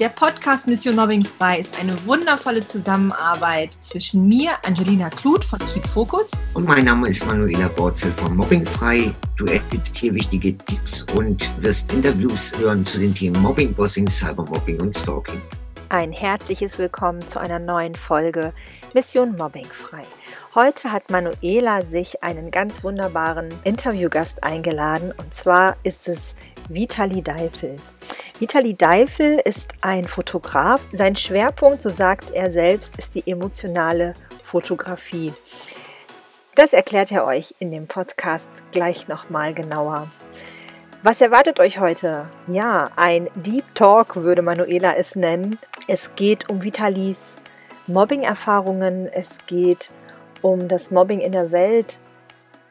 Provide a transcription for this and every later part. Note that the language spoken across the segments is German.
Der Podcast Mission Mobbing Frei ist eine wundervolle Zusammenarbeit zwischen mir, Angelina Kluth von Keep Focus. Und mein Name ist Manuela Borzel von Mobbing Frei. Du erhältst hier wichtige Tipps und wirst Interviews hören zu den Themen Mobbing, Bossing, Cybermobbing und Stalking. Ein herzliches Willkommen zu einer neuen Folge Mission Mobbing Frei. Heute hat Manuela sich einen ganz wunderbaren Interviewgast eingeladen und zwar ist es Vitali Deifel. Vitali Deifel ist ein Fotograf. Sein Schwerpunkt, so sagt er selbst, ist die emotionale Fotografie. Das erklärt er euch in dem Podcast gleich nochmal genauer. Was erwartet euch heute? Ja, ein Deep Talk würde Manuela es nennen. Es geht um Vitalis Mobbing-Erfahrungen, es geht um das Mobbing in der Welt.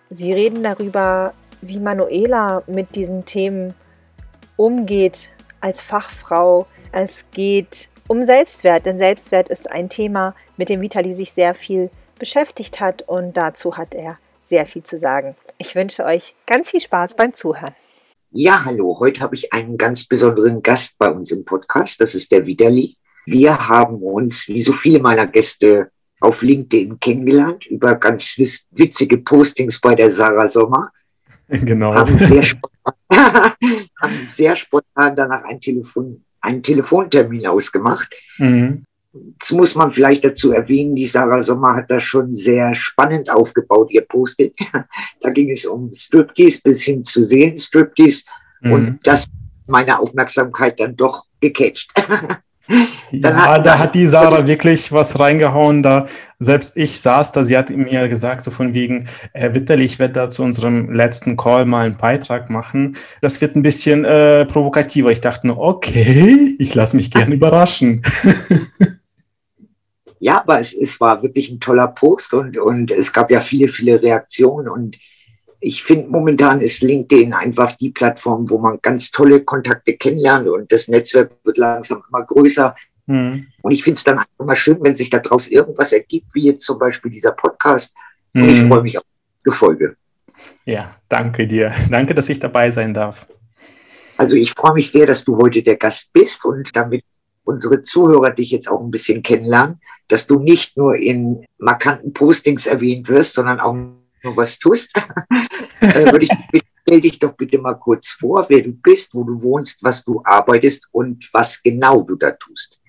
Sie reden darüber, wie Manuela mit diesen Themen umgeht als Fachfrau. Es geht um Selbstwert, denn Selbstwert ist ein Thema, mit dem Vitali sich sehr viel beschäftigt hat und dazu hat er sehr viel zu sagen. Ich wünsche euch ganz viel Spaß beim Zuhören. Ja, hallo. Heute habe ich einen ganz besonderen Gast bei uns im Podcast. Das ist der Vitali. Wir haben uns, wie so viele meiner Gäste, auf LinkedIn kennengelernt über ganz witzige Postings bei der Sarah Sommer. Genau. Haben sehr, haben sehr spontan danach ein Telefon, einen Telefontermin ausgemacht. Mhm. Jetzt muss man vielleicht dazu erwähnen, die Sarah Sommer hat das schon sehr spannend aufgebaut, ihr Posting. Da ging es um Striptease bis hin zu Seelenstriptease mhm. und das meine Aufmerksamkeit dann doch gecatcht. Ja, hat, da hat die Sarah wirklich was reingehauen. Da selbst ich saß da, sie hat mir gesagt, so von wegen, Herr Witterli, ich werde da zu unserem letzten Call mal einen Beitrag machen. Das wird ein bisschen äh, provokativer. Ich dachte nur, okay, ich lasse mich gern überraschen. ja, aber es, es war wirklich ein toller Post und, und es gab ja viele, viele Reaktionen und ich finde, momentan ist LinkedIn einfach die Plattform, wo man ganz tolle Kontakte kennenlernt und das Netzwerk wird langsam immer größer. Mhm. Und ich finde es dann einfach mal schön, wenn sich daraus irgendwas ergibt, wie jetzt zum Beispiel dieser Podcast. Und mhm. ich freue mich auf die Folge. Ja, danke dir. Danke, dass ich dabei sein darf. Also ich freue mich sehr, dass du heute der Gast bist und damit unsere Zuhörer dich jetzt auch ein bisschen kennenlernen, dass du nicht nur in markanten Postings erwähnt wirst, sondern auch was tust, äh, würde ich stell dich doch bitte mal kurz vor, wer du bist, wo du wohnst, was du arbeitest und was genau du da tust.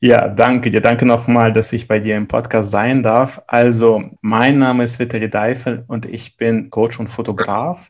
Ja, danke dir. Danke nochmal, dass ich bei dir im Podcast sein darf. Also, mein Name ist Vitali Deifel und ich bin Coach und Fotograf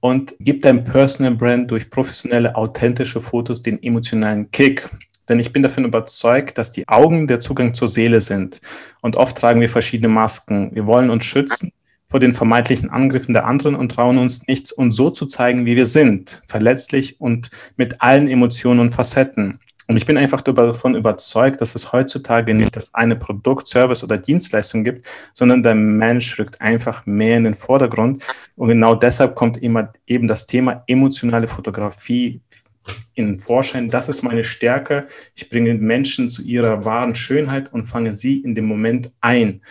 und gebe dein Personal Brand durch professionelle, authentische Fotos den emotionalen Kick. Denn ich bin davon überzeugt, dass die Augen der Zugang zur Seele sind. Und oft tragen wir verschiedene Masken. Wir wollen uns schützen vor den vermeintlichen Angriffen der anderen und trauen uns nichts, uns so zu zeigen, wie wir sind, verletzlich und mit allen Emotionen und Facetten. Und ich bin einfach davon überzeugt, dass es heutzutage nicht das eine Produkt, Service oder Dienstleistung gibt, sondern der Mensch rückt einfach mehr in den Vordergrund. Und genau deshalb kommt immer eben das Thema emotionale Fotografie in den Vorschein. Das ist meine Stärke. Ich bringe Menschen zu ihrer wahren Schönheit und fange sie in dem Moment ein.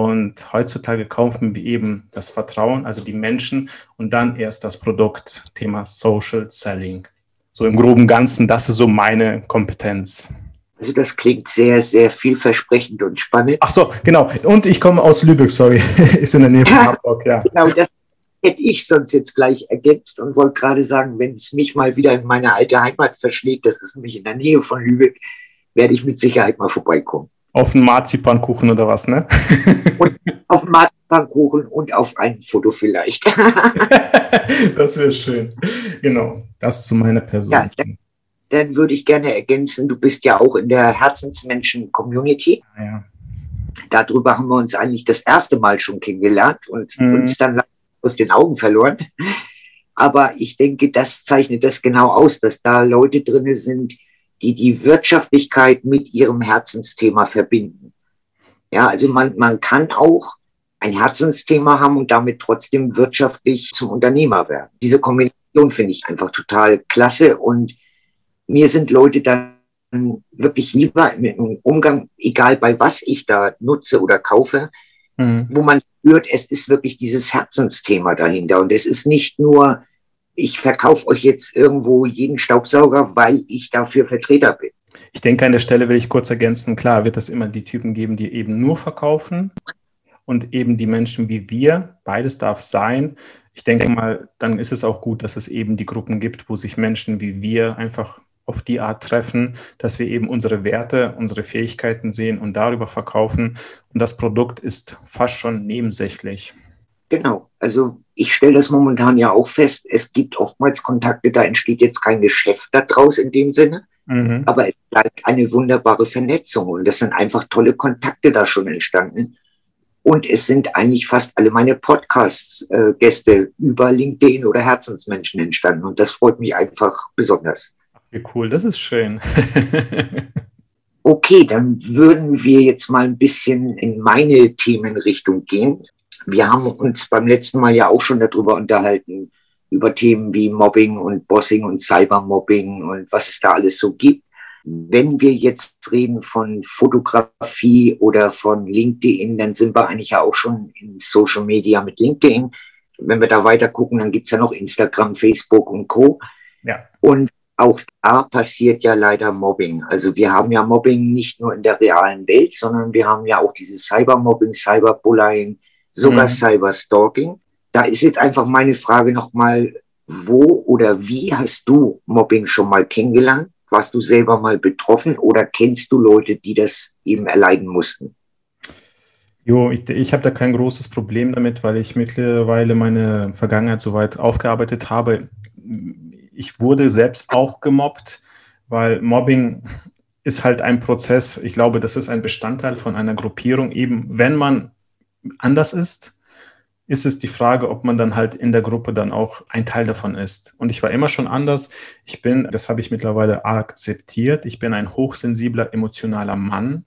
Und heutzutage kaufen wir eben das Vertrauen, also die Menschen und dann erst das Produkt, Thema Social Selling. So im groben Ganzen, das ist so meine Kompetenz. Also das klingt sehr, sehr vielversprechend und spannend. Ach so, genau. Und ich komme aus Lübeck, sorry. ist in der Nähe von Hamburg, ja. Genau, das hätte ich sonst jetzt gleich ergänzt und wollte gerade sagen, wenn es mich mal wieder in meine alte Heimat verschlägt, das ist nämlich in der Nähe von Lübeck, werde ich mit Sicherheit mal vorbeikommen. Auf einen Marzipankuchen oder was, ne? Und auf einen Marzipankuchen und auf ein Foto vielleicht. das wäre schön. Genau, das zu meiner Person. Ja, dann, dann, würde ich gerne ergänzen, du bist ja auch in der Herzensmenschen-Community. Ja. Darüber haben wir uns eigentlich das erste Mal schon kennengelernt und mhm. uns dann aus den Augen verloren. Aber ich denke, das zeichnet das genau aus, dass da Leute drin sind, die die Wirtschaftlichkeit mit ihrem Herzensthema verbinden. Ja, also man, man kann auch ein Herzensthema haben und damit trotzdem wirtschaftlich zum Unternehmer werden. Diese Kombination finde ich einfach total klasse und mir sind Leute dann wirklich lieber im Umgang, egal bei was ich da nutze oder kaufe, mhm. wo man spürt, es ist wirklich dieses Herzensthema dahinter und es ist nicht nur ich verkaufe euch jetzt irgendwo jeden Staubsauger, weil ich dafür Vertreter bin. Ich denke, an der Stelle will ich kurz ergänzen, klar wird es immer die Typen geben, die eben nur verkaufen und eben die Menschen wie wir. Beides darf sein. Ich denke mal, dann ist es auch gut, dass es eben die Gruppen gibt, wo sich Menschen wie wir einfach auf die Art treffen, dass wir eben unsere Werte, unsere Fähigkeiten sehen und darüber verkaufen. Und das Produkt ist fast schon nebensächlich. Genau. Also ich stelle das momentan ja auch fest. Es gibt oftmals Kontakte, da entsteht jetzt kein Geschäft daraus in dem Sinne. Mhm. Aber es bleibt eine wunderbare Vernetzung und es sind einfach tolle Kontakte da schon entstanden. Und es sind eigentlich fast alle meine Podcast-Gäste äh, über LinkedIn oder Herzensmenschen entstanden. Und das freut mich einfach besonders. Wie cool, das ist schön. okay, dann würden wir jetzt mal ein bisschen in meine Themenrichtung gehen. Wir haben uns beim letzten Mal ja auch schon darüber unterhalten, über Themen wie Mobbing und Bossing und Cybermobbing und was es da alles so gibt. Wenn wir jetzt reden von Fotografie oder von LinkedIn, dann sind wir eigentlich ja auch schon in Social Media mit LinkedIn. Wenn wir da weiter gucken, dann gibt's ja noch Instagram, Facebook und Co. Ja. Und auch da passiert ja leider Mobbing. Also wir haben ja Mobbing nicht nur in der realen Welt, sondern wir haben ja auch dieses Cybermobbing, Cyberbullying, sogar mhm. Cyberstalking. Da ist jetzt einfach meine Frage nochmal, wo oder wie hast du Mobbing schon mal kennengelernt? Warst du selber mal betroffen oder kennst du Leute, die das eben erleiden mussten? Jo, ich, ich habe da kein großes Problem damit, weil ich mittlerweile meine Vergangenheit soweit aufgearbeitet habe. Ich wurde selbst auch gemobbt, weil Mobbing ist halt ein Prozess. Ich glaube, das ist ein Bestandteil von einer Gruppierung, eben wenn man anders ist ist es die Frage, ob man dann halt in der Gruppe dann auch ein Teil davon ist. Und ich war immer schon anders. Ich bin, das habe ich mittlerweile akzeptiert, ich bin ein hochsensibler, emotionaler Mann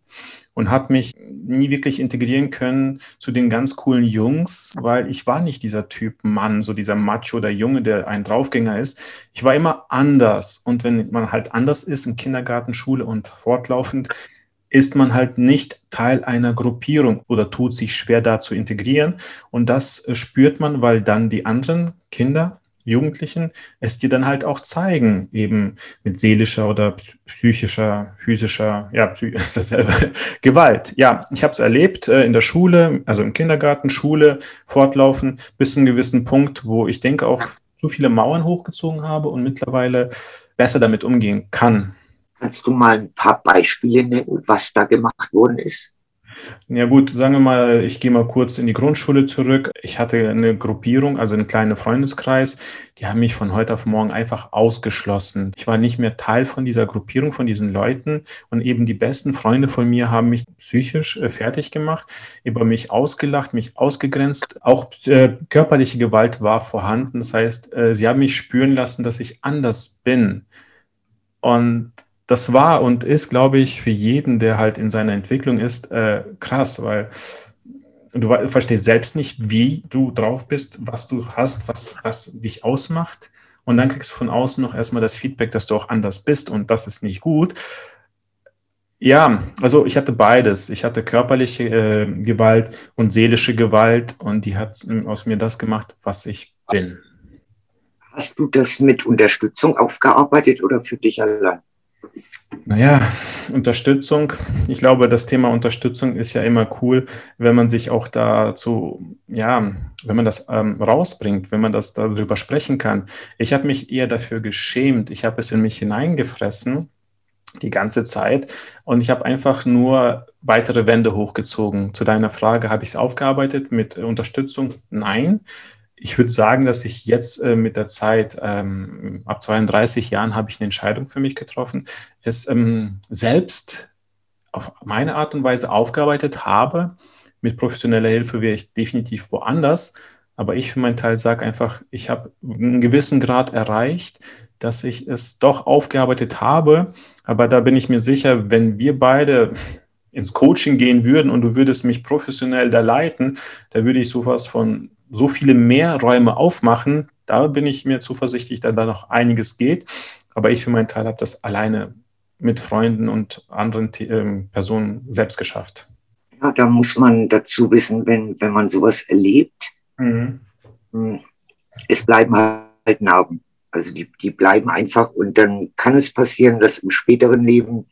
und habe mich nie wirklich integrieren können zu den ganz coolen Jungs, weil ich war nicht dieser Typ Mann, so dieser Macho oder Junge, der ein Draufgänger ist. Ich war immer anders. Und wenn man halt anders ist im Kindergarten, Schule und fortlaufend, ist man halt nicht Teil einer Gruppierung oder tut sich schwer da zu integrieren. Und das spürt man, weil dann die anderen Kinder, Jugendlichen es dir dann halt auch zeigen, eben mit seelischer oder psychischer, physischer, ja, psych ist dasselbe, Gewalt. Ja, ich habe es erlebt äh, in der Schule, also im Kindergarten, Schule, fortlaufen, bis zu einem gewissen Punkt, wo ich denke auch zu viele Mauern hochgezogen habe und mittlerweile besser damit umgehen kann. Kannst du mal ein paar Beispiele nennen, was da gemacht worden ist? Ja gut, sagen wir mal, ich gehe mal kurz in die Grundschule zurück. Ich hatte eine Gruppierung, also einen kleinen Freundeskreis, die haben mich von heute auf morgen einfach ausgeschlossen. Ich war nicht mehr Teil von dieser Gruppierung, von diesen Leuten und eben die besten Freunde von mir haben mich psychisch äh, fertig gemacht, über mich ausgelacht, mich ausgegrenzt. Auch äh, körperliche Gewalt war vorhanden. Das heißt, äh, sie haben mich spüren lassen, dass ich anders bin. Und das war und ist, glaube ich, für jeden, der halt in seiner Entwicklung ist, äh, krass, weil du verstehst selbst nicht, wie du drauf bist, was du hast, was, was dich ausmacht. Und dann kriegst du von außen noch erstmal das Feedback, dass du auch anders bist und das ist nicht gut. Ja, also ich hatte beides. Ich hatte körperliche äh, Gewalt und seelische Gewalt und die hat aus mir das gemacht, was ich bin. Hast du das mit Unterstützung aufgearbeitet oder für dich allein? Naja, Unterstützung. Ich glaube, das Thema Unterstützung ist ja immer cool, wenn man sich auch dazu, ja, wenn man das ähm, rausbringt, wenn man das darüber sprechen kann. Ich habe mich eher dafür geschämt. Ich habe es in mich hineingefressen die ganze Zeit und ich habe einfach nur weitere Wände hochgezogen. Zu deiner Frage, habe ich es aufgearbeitet mit Unterstützung? Nein ich würde sagen, dass ich jetzt äh, mit der Zeit, ähm, ab 32 Jahren habe ich eine Entscheidung für mich getroffen, es ähm, selbst auf meine Art und Weise aufgearbeitet habe. Mit professioneller Hilfe wäre ich definitiv woanders. Aber ich für meinen Teil sage einfach, ich habe einen gewissen Grad erreicht, dass ich es doch aufgearbeitet habe. Aber da bin ich mir sicher, wenn wir beide ins Coaching gehen würden und du würdest mich professionell da leiten, da würde ich sowas von so viele mehr Räume aufmachen, da bin ich mir zuversichtlich, dass da noch einiges geht. Aber ich für meinen Teil habe das alleine mit Freunden und anderen äh, Personen selbst geschafft. Ja, da muss man dazu wissen, wenn, wenn man sowas erlebt, mhm. Hm, es bleiben halt halt Narben. Also die, die bleiben einfach und dann kann es passieren, dass im späteren Leben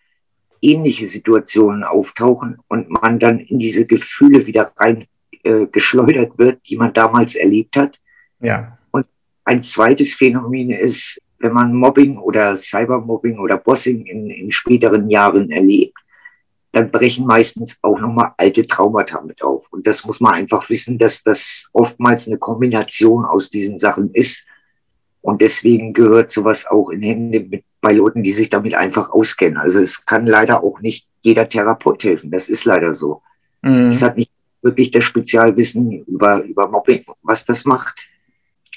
ähnliche Situationen auftauchen und man dann in diese Gefühle wieder rein äh, geschleudert wird, die man damals erlebt hat. Ja. Und ein zweites Phänomen ist, wenn man Mobbing oder Cybermobbing oder Bossing in, in späteren Jahren erlebt, dann brechen meistens auch nochmal alte Traumata mit auf. Und das muss man einfach wissen, dass das oftmals eine Kombination aus diesen Sachen ist. Und deswegen gehört sowas auch in Hände mit, bei Leuten, die sich damit einfach auskennen. Also es kann leider auch nicht jeder Therapeut helfen. Das ist leider so. Mhm. Es hat nicht wirklich das Spezialwissen über, über Mobbing, was das macht.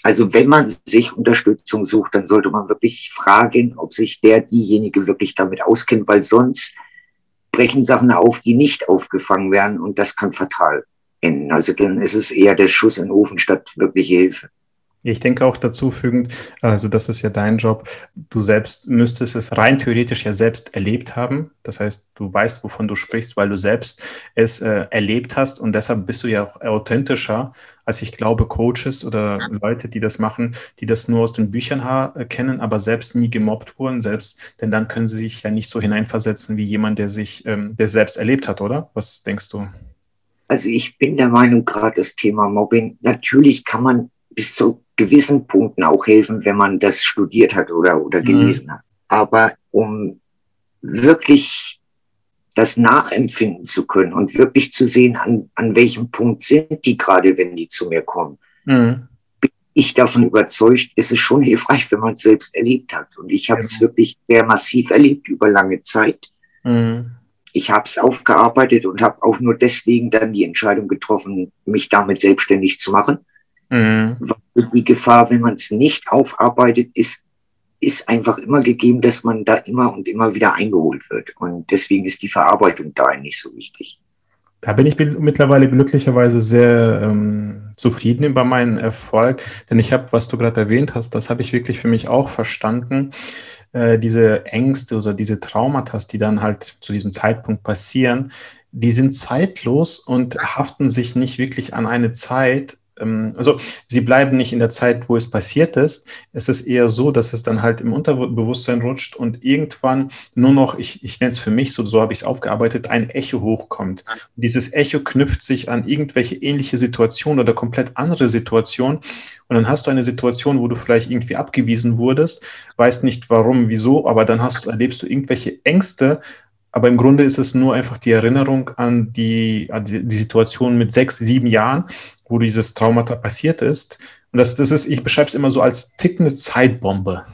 Also wenn man sich Unterstützung sucht, dann sollte man wirklich fragen, ob sich der, diejenige wirklich damit auskennt, weil sonst brechen Sachen auf, die nicht aufgefangen werden und das kann fatal enden. Also dann ist es eher der Schuss in den Ofen statt wirkliche Hilfe. Ich denke auch dazu fügend, also das ist ja dein Job, du selbst müsstest es rein theoretisch ja selbst erlebt haben. Das heißt, du weißt, wovon du sprichst, weil du selbst es äh, erlebt hast und deshalb bist du ja auch authentischer, als ich glaube, Coaches oder Leute, die das machen, die das nur aus den Büchern äh, kennen, aber selbst nie gemobbt wurden, selbst, denn dann können sie sich ja nicht so hineinversetzen wie jemand, der sich, ähm, der selbst erlebt hat, oder? Was denkst du? Also ich bin der Meinung, gerade das Thema Mobbing, natürlich kann man bis zu gewissen Punkten auch helfen, wenn man das studiert hat oder, oder mhm. gelesen mhm. hat. Aber um wirklich das nachempfinden zu können und wirklich zu sehen, an, an welchem Punkt sind die gerade, wenn die zu mir kommen, mhm. bin ich davon überzeugt, ist es schon hilfreich, wenn man es selbst erlebt hat. Und ich habe mhm. es wirklich sehr massiv erlebt über lange Zeit. Mhm. Ich habe es aufgearbeitet und habe auch nur deswegen dann die Entscheidung getroffen, mich damit selbstständig zu machen. Mhm. Die Gefahr, wenn man es nicht aufarbeitet, ist, ist einfach immer gegeben, dass man da immer und immer wieder eingeholt wird. Und deswegen ist die Verarbeitung da eigentlich so wichtig. Da bin ich mittlerweile glücklicherweise sehr ähm, zufrieden über meinen Erfolg, denn ich habe, was du gerade erwähnt hast, das habe ich wirklich für mich auch verstanden. Äh, diese Ängste oder diese Traumata, die dann halt zu diesem Zeitpunkt passieren, die sind zeitlos und haften sich nicht wirklich an eine Zeit, also sie bleiben nicht in der Zeit, wo es passiert ist. Es ist eher so, dass es dann halt im Unterbewusstsein rutscht und irgendwann nur noch, ich, ich nenne es für mich, so, so habe ich es aufgearbeitet, ein Echo hochkommt. Und dieses Echo knüpft sich an irgendwelche ähnliche Situationen oder komplett andere Situationen. Und dann hast du eine Situation, wo du vielleicht irgendwie abgewiesen wurdest, weißt nicht warum, wieso, aber dann hast, erlebst du irgendwelche Ängste, aber im Grunde ist es nur einfach die Erinnerung an die, an die, die Situation mit sechs, sieben Jahren, wo dieses Traumata passiert ist. Und das, das ist, ich beschreibe es immer so als tickende Zeitbombe.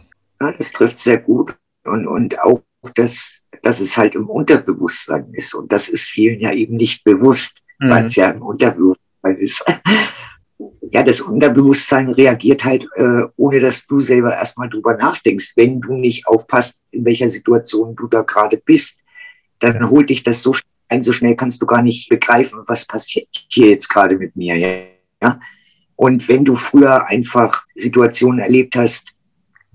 Ja, das trifft sehr gut. Und, und auch, dass, dass es halt im Unterbewusstsein ist. Und das ist vielen ja eben nicht bewusst, mhm. weil es ja im Unterbewusstsein ist. ja, das Unterbewusstsein reagiert halt, äh, ohne dass du selber erstmal drüber nachdenkst. Wenn du nicht aufpasst, in welcher Situation du da gerade bist, dann holt dich das so ein, so schnell kannst du gar nicht begreifen, was passiert hier jetzt gerade mit mir. Ja? Und wenn du früher einfach Situationen erlebt hast,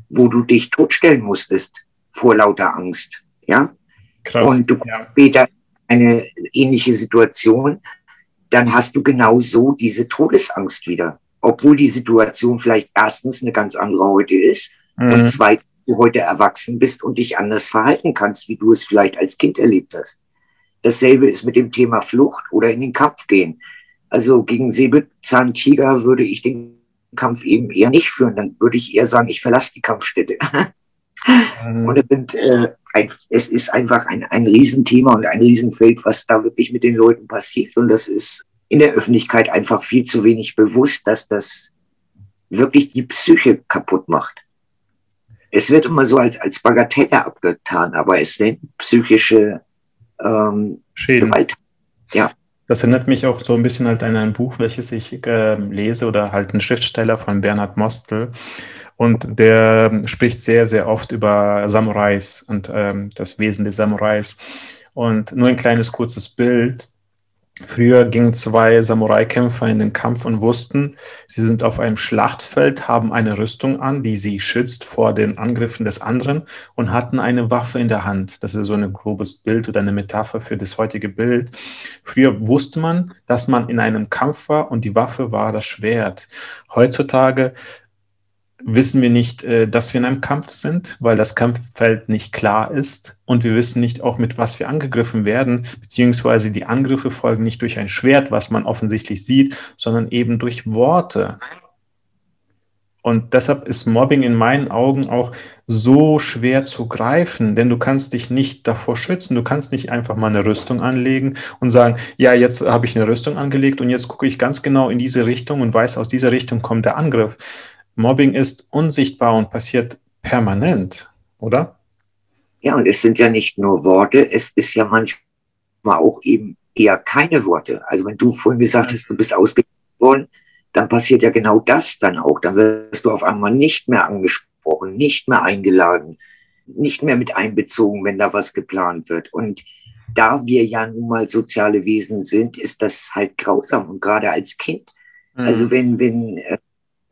wo du dich totstellen musstest vor lauter Angst, ja, Krass, und du ja. später eine ähnliche Situation, dann hast du genau so diese Todesangst wieder. Obwohl die Situation vielleicht erstens eine ganz andere heute ist mhm. und zweitens du heute erwachsen bist und dich anders verhalten kannst, wie du es vielleicht als Kind erlebt hast. Dasselbe ist mit dem Thema Flucht oder in den Kampf gehen. Also gegen Säbelzahntiger würde ich den Kampf eben eher nicht führen. Dann würde ich eher sagen, ich verlasse die Kampfstätte. Mhm. und es, sind, äh, ein, es ist einfach ein, ein Riesenthema und ein Riesenfeld, was da wirklich mit den Leuten passiert. Und das ist in der Öffentlichkeit einfach viel zu wenig bewusst, dass das wirklich die Psyche kaputt macht. Es wird immer so als, als Bagatelle abgetan, aber es sind psychische ähm, Schäden. Gewalt. Ja. Das erinnert mich auch so ein bisschen halt an ein Buch, welches ich äh, lese oder halt ein Schriftsteller von Bernhard Mostel. Und der spricht sehr, sehr oft über Samurais und ähm, das Wesen des Samurais. Und nur ein kleines kurzes Bild. Früher gingen zwei Samurai-Kämpfer in den Kampf und wussten, sie sind auf einem Schlachtfeld, haben eine Rüstung an, die sie schützt vor den Angriffen des anderen und hatten eine Waffe in der Hand. Das ist so ein grobes Bild oder eine Metapher für das heutige Bild. Früher wusste man, dass man in einem Kampf war und die Waffe war das Schwert. Heutzutage wissen wir nicht, äh, dass wir in einem Kampf sind, weil das Kampffeld nicht klar ist und wir wissen nicht auch, mit was wir angegriffen werden, beziehungsweise die Angriffe folgen nicht durch ein Schwert, was man offensichtlich sieht, sondern eben durch Worte. Und deshalb ist Mobbing in meinen Augen auch so schwer zu greifen, denn du kannst dich nicht davor schützen. Du kannst nicht einfach mal eine Rüstung anlegen und sagen, ja, jetzt habe ich eine Rüstung angelegt und jetzt gucke ich ganz genau in diese Richtung und weiß, aus dieser Richtung kommt der Angriff. Mobbing ist unsichtbar und passiert permanent, oder? Ja, und es sind ja nicht nur Worte, es ist ja manchmal auch eben eher keine Worte. Also wenn du vorhin gesagt hast, du bist ausgegangen worden, dann passiert ja genau das dann auch. Dann wirst du auf einmal nicht mehr angesprochen, nicht mehr eingeladen, nicht mehr mit einbezogen, wenn da was geplant wird. Und da wir ja nun mal soziale Wesen sind, ist das halt grausam und gerade als Kind. Mhm. Also wenn, wenn, äh,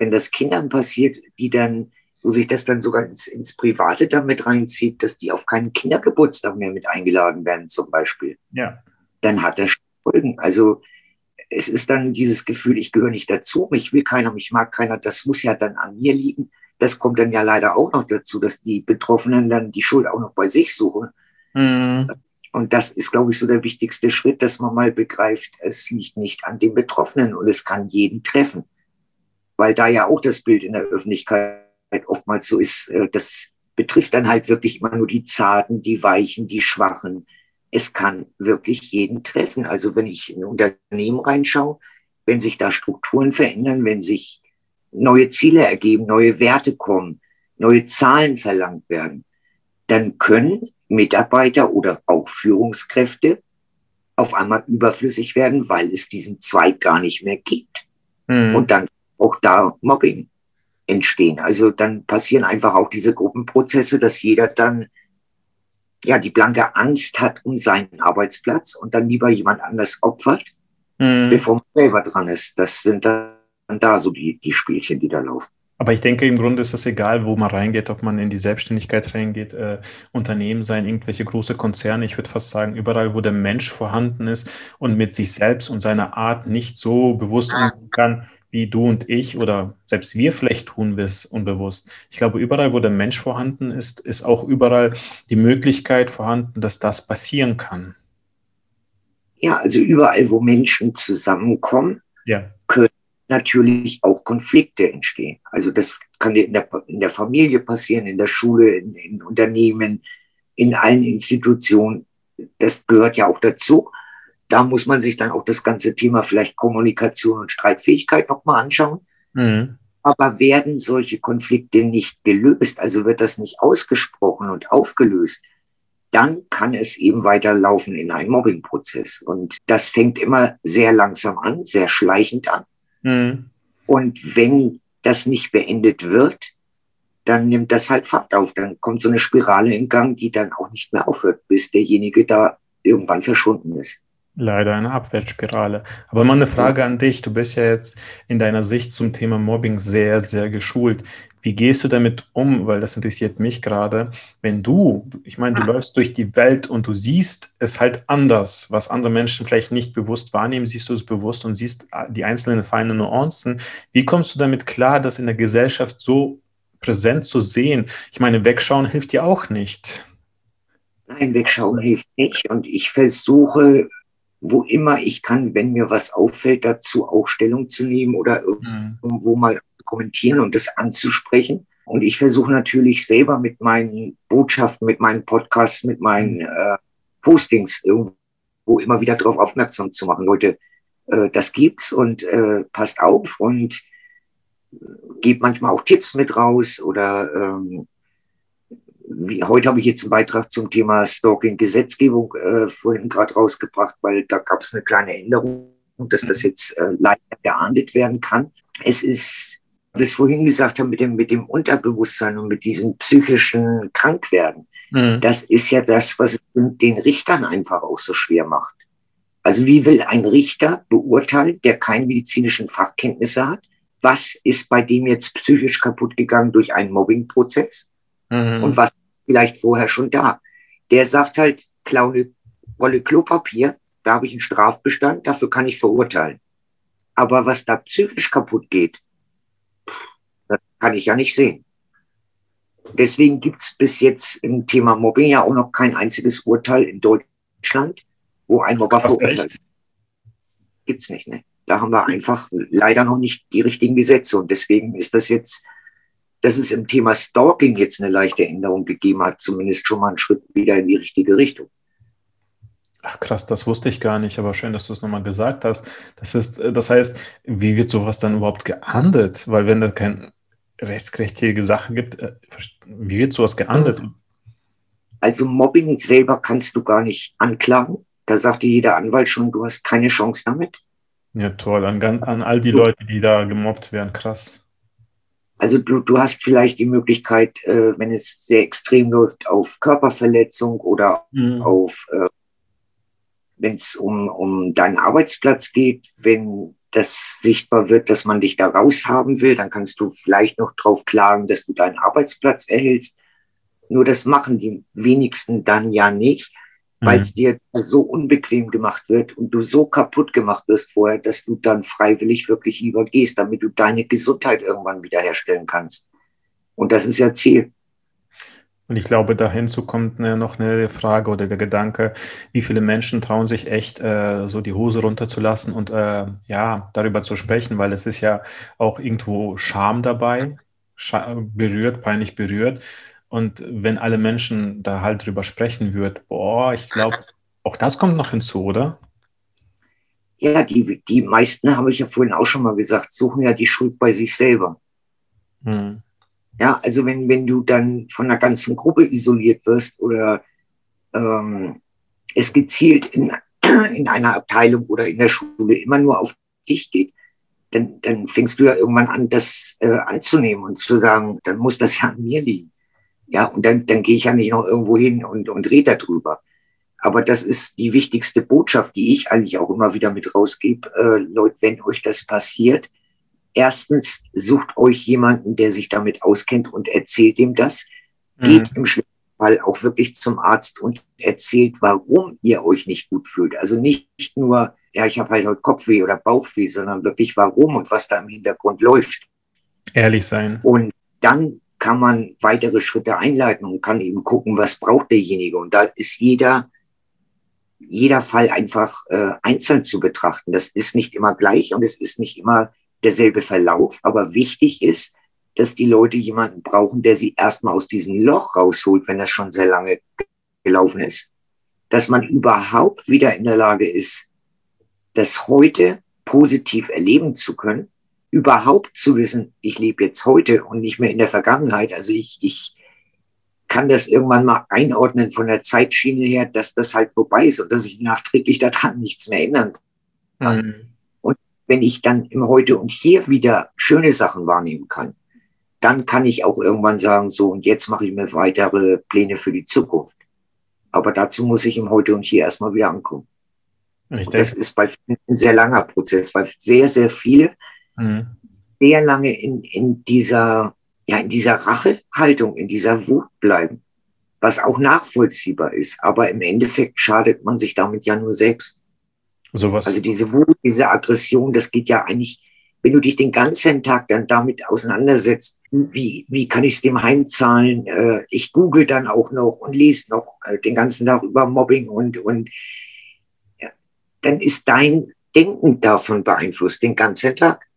wenn das Kindern passiert, die dann, wo sich das dann sogar ins, ins Private damit reinzieht, dass die auf keinen Kindergeburtstag mehr mit eingeladen werden, zum Beispiel, ja. dann hat das Folgen. Also es ist dann dieses Gefühl, ich gehöre nicht dazu, mich will keiner, mich mag keiner, das muss ja dann an mir liegen. Das kommt dann ja leider auch noch dazu, dass die Betroffenen dann die Schuld auch noch bei sich suchen. Mhm. Und das ist, glaube ich, so der wichtigste Schritt, dass man mal begreift, es liegt nicht an den Betroffenen und es kann jeden treffen. Weil da ja auch das Bild in der Öffentlichkeit oftmals so ist, äh, das betrifft dann halt wirklich immer nur die Zarten, die Weichen, die Schwachen, es kann wirklich jeden treffen. Also wenn ich in ein Unternehmen reinschaue, wenn sich da Strukturen verändern, wenn sich neue Ziele ergeben, neue Werte kommen, neue Zahlen verlangt werden, dann können Mitarbeiter oder auch Führungskräfte auf einmal überflüssig werden, weil es diesen Zweig gar nicht mehr gibt. Mhm. Und dann auch da Mobbing entstehen. Also dann passieren einfach auch diese Gruppenprozesse, dass jeder dann ja die blanke Angst hat um seinen Arbeitsplatz und dann lieber jemand anders opfert, mhm. bevor man selber dran ist. Das sind dann da so die, die Spielchen, die da laufen. Aber ich denke, im Grunde ist es egal, wo man reingeht, ob man in die Selbstständigkeit reingeht, äh, Unternehmen sein, irgendwelche große Konzerne. Ich würde fast sagen, überall, wo der Mensch vorhanden ist und mit sich selbst und seiner Art nicht so bewusst umgehen kann, wie du und ich oder selbst wir vielleicht tun wir es unbewusst. Ich glaube, überall, wo der Mensch vorhanden ist, ist auch überall die Möglichkeit vorhanden, dass das passieren kann. Ja, also überall, wo Menschen zusammenkommen, ja. können natürlich auch Konflikte entstehen. Also das kann in der, in der Familie passieren, in der Schule, in, in Unternehmen, in allen Institutionen. Das gehört ja auch dazu. Da muss man sich dann auch das ganze Thema vielleicht Kommunikation und Streitfähigkeit nochmal anschauen. Mhm. Aber werden solche Konflikte nicht gelöst, also wird das nicht ausgesprochen und aufgelöst, dann kann es eben weiterlaufen in einem Mobbingprozess. Und das fängt immer sehr langsam an, sehr schleichend an. Mhm. Und wenn das nicht beendet wird, dann nimmt das halt Fahrt auf. Dann kommt so eine Spirale in Gang, die dann auch nicht mehr aufhört, bis derjenige da irgendwann verschwunden ist. Leider eine Abwärtsspirale. Aber mal eine Frage an dich. Du bist ja jetzt in deiner Sicht zum Thema Mobbing sehr, sehr geschult. Wie gehst du damit um? Weil das interessiert mich gerade. Wenn du, ich meine, du läufst durch die Welt und du siehst es halt anders, was andere Menschen vielleicht nicht bewusst wahrnehmen, siehst du es bewusst und siehst die einzelnen feinen Nuancen. Wie kommst du damit klar, das in der Gesellschaft so präsent zu sehen? Ich meine, wegschauen hilft dir auch nicht. Nein, wegschauen hilft nicht. Und ich versuche wo immer ich kann, wenn mir was auffällt, dazu auch Stellung zu nehmen oder mhm. irgendwo mal kommentieren und das anzusprechen. Und ich versuche natürlich selber mit meinen Botschaften, mit meinen Podcasts, mit meinen mhm. äh, Postings irgendwo immer wieder darauf aufmerksam zu machen. Leute, äh, das gibt's und äh, passt auf und äh, gebt manchmal auch Tipps mit raus oder ähm, wie, heute habe ich jetzt einen Beitrag zum Thema Stalking-Gesetzgebung äh, vorhin gerade rausgebracht, weil da gab es eine kleine Änderung, dass das mhm. jetzt äh, leider geahndet werden kann. Es ist, wie ich vorhin gesagt habe, mit dem, mit dem Unterbewusstsein und mit diesem psychischen Krankwerden. Mhm. Das ist ja das, was es den Richtern einfach auch so schwer macht. Also wie will ein Richter beurteilen, der keine medizinischen Fachkenntnisse hat, was ist bei dem jetzt psychisch kaputt gegangen durch einen Mobbingprozess? Mhm. Und was vielleicht vorher schon da? Der sagt halt, klaue Rolle Klopapier, da habe ich einen Strafbestand, dafür kann ich verurteilen. Aber was da psychisch kaputt geht, das kann ich ja nicht sehen. Deswegen gibt es bis jetzt im Thema Mobbing ja auch noch kein einziges Urteil in Deutschland, wo ein Mobber verurteilt ist. Gibt es nicht, ne? Da haben wir einfach leider noch nicht die richtigen Gesetze. Und deswegen ist das jetzt, dass es im Thema Stalking jetzt eine leichte Änderung gegeben hat, zumindest schon mal einen Schritt wieder in die richtige Richtung. Ach krass, das wusste ich gar nicht, aber schön, dass du es nochmal gesagt hast. Das ist, das heißt, wie wird sowas dann überhaupt geahndet? Weil wenn da keine rechtskräftige Sache gibt, äh, wie wird sowas geahndet? Also Mobbing selber kannst du gar nicht anklagen. Da sagte jeder Anwalt schon, du hast keine Chance damit. Ja, toll. An, an all die Leute, die da gemobbt werden, krass. Also du, du hast vielleicht die Möglichkeit, äh, wenn es sehr extrem läuft, auf Körperverletzung oder mhm. auf äh, wenn es um, um deinen Arbeitsplatz geht, wenn das sichtbar wird, dass man dich da raushaben will, dann kannst du vielleicht noch drauf klagen, dass du deinen Arbeitsplatz erhältst. Nur das machen die wenigsten dann ja nicht, weil es mhm. dir so unbequem gemacht wird und du so kaputt gemacht wirst vorher, dass du dann freiwillig wirklich lieber gehst, damit du deine Gesundheit irgendwann wiederherstellen kannst. Und das ist ja Ziel. Und ich glaube, dahin zu kommt ne, noch eine Frage oder der Gedanke, wie viele Menschen trauen sich echt, äh, so die Hose runterzulassen und äh, ja, darüber zu sprechen, weil es ist ja auch irgendwo Scham dabei, scha berührt, peinlich berührt. Und wenn alle Menschen da halt drüber sprechen würden, boah, ich glaube, auch das kommt noch hinzu, oder? Ja, die, die meisten, habe ich ja vorhin auch schon mal gesagt, suchen ja die Schuld bei sich selber. Hm. Ja, also wenn, wenn du dann von einer ganzen Gruppe isoliert wirst oder ähm, es gezielt in, in einer Abteilung oder in der Schule immer nur auf dich geht, dann, dann fängst du ja irgendwann an, das äh, anzunehmen und zu sagen, dann muss das ja an mir liegen. Ja, und dann, dann gehe ich ja nicht noch irgendwo hin und, und rede darüber. Aber das ist die wichtigste Botschaft, die ich eigentlich auch immer wieder mit rausgebe. Äh, Leute, wenn euch das passiert, erstens sucht euch jemanden, der sich damit auskennt und erzählt ihm das. Mhm. Geht im schlimmsten Fall auch wirklich zum Arzt und erzählt, warum ihr euch nicht gut fühlt. Also nicht nur, ja, ich habe halt heute Kopfweh oder Bauchweh, sondern wirklich warum und was da im Hintergrund läuft. Ehrlich sein. Und dann kann man weitere Schritte einleiten und kann eben gucken, was braucht derjenige. Und da ist jeder, jeder Fall einfach äh, einzeln zu betrachten. Das ist nicht immer gleich und es ist nicht immer derselbe Verlauf, aber wichtig ist, dass die Leute jemanden brauchen, der sie erstmal aus diesem Loch rausholt, wenn das schon sehr lange gelaufen ist. Dass man überhaupt wieder in der Lage ist, das heute positiv erleben zu können, überhaupt zu wissen, ich lebe jetzt heute und nicht mehr in der Vergangenheit. Also ich, ich kann das irgendwann mal einordnen von der Zeitschiene her, dass das halt vorbei ist und dass ich nachträglich daran nichts mehr ändern kann. Mhm wenn ich dann im Heute und Hier wieder schöne Sachen wahrnehmen kann, dann kann ich auch irgendwann sagen, so, und jetzt mache ich mir weitere Pläne für die Zukunft. Aber dazu muss ich im Heute und Hier erstmal wieder ankommen. Und das ist bei vielen ein sehr langer Prozess, weil sehr, sehr viele mhm. sehr lange in, in dieser, ja, in dieser Rachehaltung, in dieser Wut bleiben, was auch nachvollziehbar ist. Aber im Endeffekt schadet man sich damit ja nur selbst. Sowas. Also diese Wut, diese Aggression, das geht ja eigentlich, wenn du dich den ganzen Tag dann damit auseinandersetzt, wie, wie kann ich es dem heimzahlen? Äh, ich google dann auch noch und lese noch äh, den ganzen Tag über Mobbing und, und ja, dann ist dein Denken davon beeinflusst, den ganzen Tag.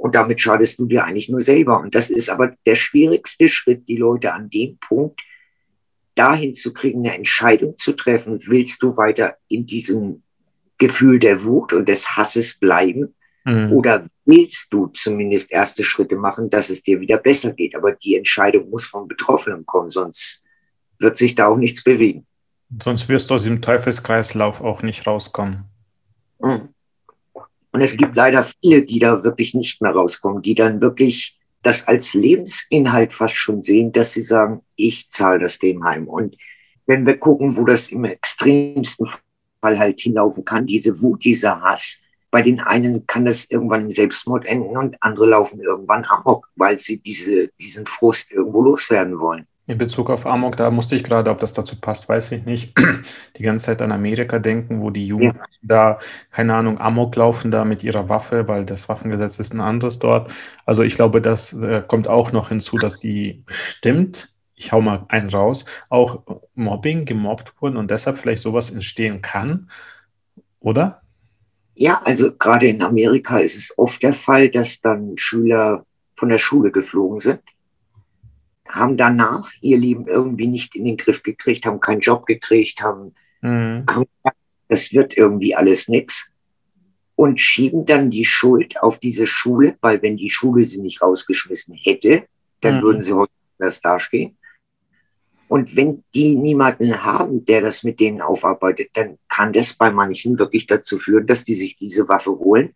Und damit schadest du dir eigentlich nur selber. Und das ist aber der schwierigste Schritt, die Leute an dem Punkt dahin zu kriegen, eine Entscheidung zu treffen. Willst du weiter in diesem Gefühl der Wut und des Hasses bleiben? Mhm. Oder willst du zumindest erste Schritte machen, dass es dir wieder besser geht? Aber die Entscheidung muss vom Betroffenen kommen, sonst wird sich da auch nichts bewegen. Sonst wirst du aus dem Teufelskreislauf auch nicht rauskommen. Mhm. Und es gibt leider viele, die da wirklich nicht mehr rauskommen, die dann wirklich das als Lebensinhalt fast schon sehen, dass sie sagen, ich zahle das dem heim. Und wenn wir gucken, wo das im extremsten Fall halt hinlaufen kann, diese Wut, dieser Hass. Bei den einen kann das irgendwann im Selbstmord enden und andere laufen irgendwann amok, weil sie diese, diesen Frust irgendwo loswerden wollen. In Bezug auf Amok, da musste ich gerade, ob das dazu passt, weiß ich nicht, die ganze Zeit an Amerika denken, wo die Jugendlichen ja. da, keine Ahnung, Amok laufen da mit ihrer Waffe, weil das Waffengesetz ist ein anderes dort. Also ich glaube, das äh, kommt auch noch hinzu, dass die bestimmt, ich hau mal einen raus, auch Mobbing, gemobbt wurden und deshalb vielleicht sowas entstehen kann, oder? Ja, also gerade in Amerika ist es oft der Fall, dass dann Schüler von der Schule geflogen sind haben danach ihr Leben irgendwie nicht in den Griff gekriegt, haben keinen Job gekriegt, haben, mhm. haben das wird irgendwie alles nix und schieben dann die Schuld auf diese Schule, weil wenn die Schule sie nicht rausgeschmissen hätte, dann mhm. würden sie heute anders dastehen. Und wenn die niemanden haben, der das mit denen aufarbeitet, dann kann das bei manchen wirklich dazu führen, dass die sich diese Waffe holen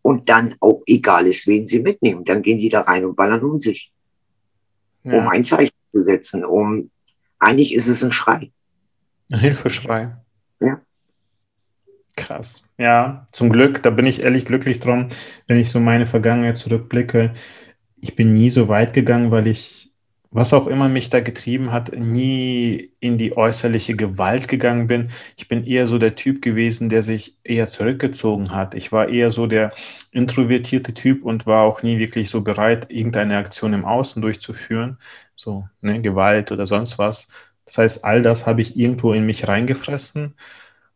und dann auch egal ist, wen sie mitnehmen. Dann gehen die da rein und ballern um sich ja. um ein Zeichen zu setzen, um eigentlich ist es ein Schrei. Ein Hilfeschrei. Ja. Krass. Ja, zum Glück, da bin ich ehrlich glücklich drum, wenn ich so meine Vergangenheit zurückblicke. Ich bin nie so weit gegangen, weil ich was auch immer mich da getrieben hat, nie in die äußerliche Gewalt gegangen bin. Ich bin eher so der Typ gewesen, der sich eher zurückgezogen hat. Ich war eher so der introvertierte Typ und war auch nie wirklich so bereit, irgendeine Aktion im Außen durchzuführen, so ne, Gewalt oder sonst was. Das heißt, all das habe ich irgendwo in mich reingefressen